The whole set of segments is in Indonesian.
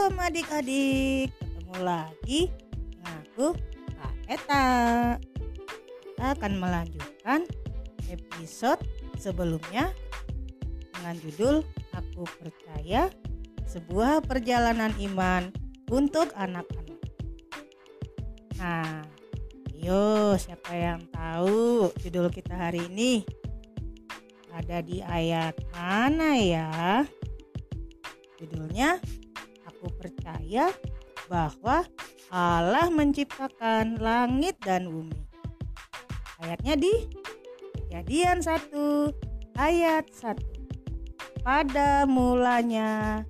Shalom adik-adik, ketemu lagi aku Kak Eta. Kita akan melanjutkan episode sebelumnya dengan judul Aku Percaya Sebuah Perjalanan Iman untuk Anak-anak. Nah, Ayo, siapa yang tahu judul kita hari ini? Ada di ayat mana ya? Judulnya percaya bahwa Allah menciptakan langit dan bumi. Ayatnya di Kejadian 1 ayat 1. Pada mulanya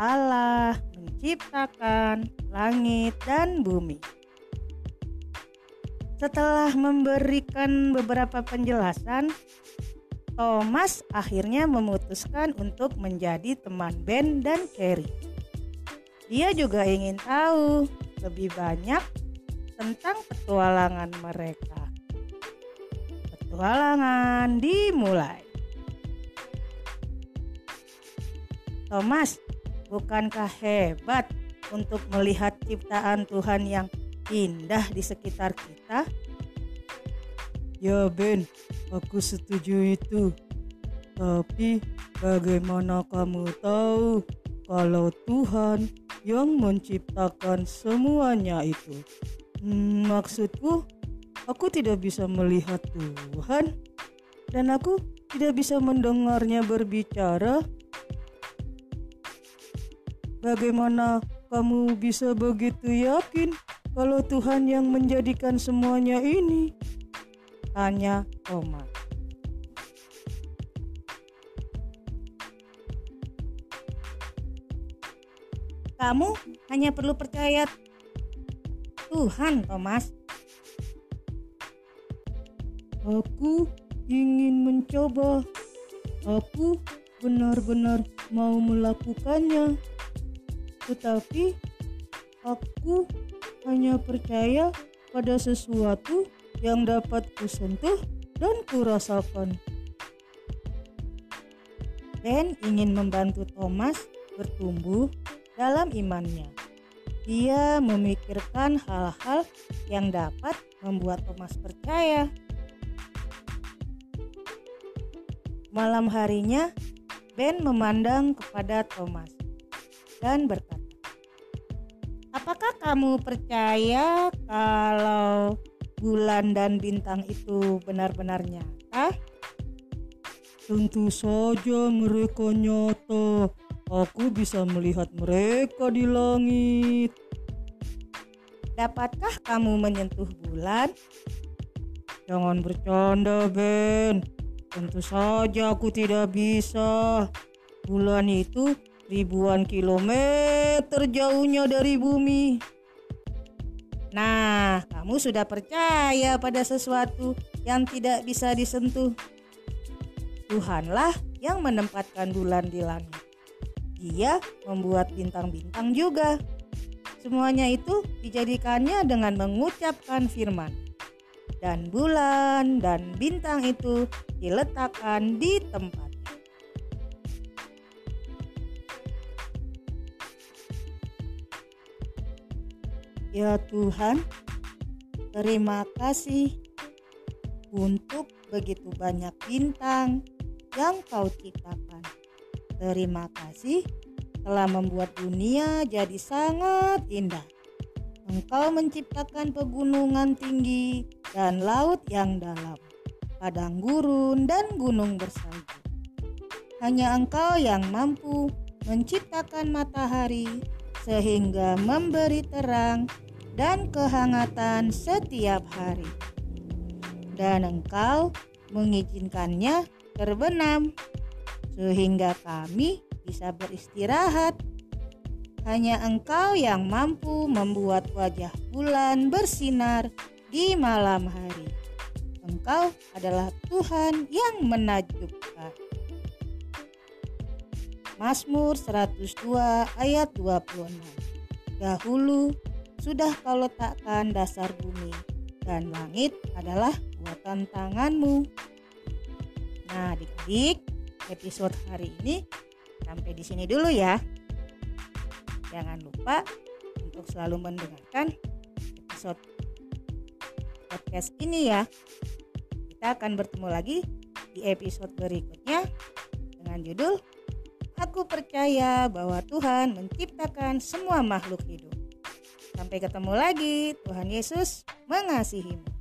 Allah menciptakan langit dan bumi. Setelah memberikan beberapa penjelasan, Thomas akhirnya memutuskan untuk menjadi teman Ben dan Carrie. Dia juga ingin tahu lebih banyak tentang petualangan mereka. Petualangan dimulai. Thomas, bukankah hebat untuk melihat ciptaan Tuhan yang indah di sekitar kita? Ya Ben, aku setuju itu. Tapi bagaimana kamu tahu kalau Tuhan yang menciptakan semuanya itu? Hmm, maksudku, aku tidak bisa melihat Tuhan dan aku tidak bisa mendengarnya berbicara. Bagaimana kamu bisa begitu yakin kalau Tuhan yang menjadikan semuanya ini? Tanya Thomas. Kamu hanya perlu percaya Tuhan, Thomas. Aku ingin mencoba. Aku benar-benar mau melakukannya. Tetapi aku hanya percaya pada sesuatu yang dapat kusentuh dan kurasakan. Ben ingin membantu Thomas bertumbuh dalam imannya. Dia memikirkan hal-hal yang dapat membuat Thomas percaya. Malam harinya, Ben memandang kepada Thomas dan berkata, Apakah kamu percaya kalau bulan dan bintang itu benar-benar nyata? Tentu saja mereka nyata. Aku bisa melihat mereka di langit. Dapatkah kamu menyentuh bulan? Jangan bercanda, Ben. Tentu saja aku tidak bisa. Bulan itu ribuan kilometer jauhnya dari bumi. Nah, kamu sudah percaya pada sesuatu yang tidak bisa disentuh. Tuhanlah yang menempatkan bulan di langit. Dia membuat bintang-bintang juga. Semuanya itu dijadikannya dengan mengucapkan firman. Dan bulan dan bintang itu diletakkan di tempat Ya Tuhan, terima kasih untuk begitu banyak bintang yang Kau ciptakan. Terima kasih telah membuat dunia jadi sangat indah. Engkau menciptakan pegunungan tinggi dan laut yang dalam, padang gurun dan gunung bersalju. Hanya Engkau yang mampu menciptakan matahari sehingga memberi terang dan kehangatan setiap hari. Dan engkau mengizinkannya terbenam sehingga kami bisa beristirahat. Hanya engkau yang mampu membuat wajah bulan bersinar di malam hari. Engkau adalah Tuhan yang menakjubkan. Mazmur 102 ayat 26 Dahulu sudah kau letakkan dasar bumi dan langit adalah buatan tanganmu. Nah, adik-adik, episode hari ini sampai di sini dulu ya. Jangan lupa untuk selalu mendengarkan episode podcast ini ya. Kita akan bertemu lagi di episode berikutnya dengan judul Aku percaya bahwa Tuhan menciptakan semua makhluk hidup. Sampai ketemu lagi. Tuhan Yesus mengasihimu.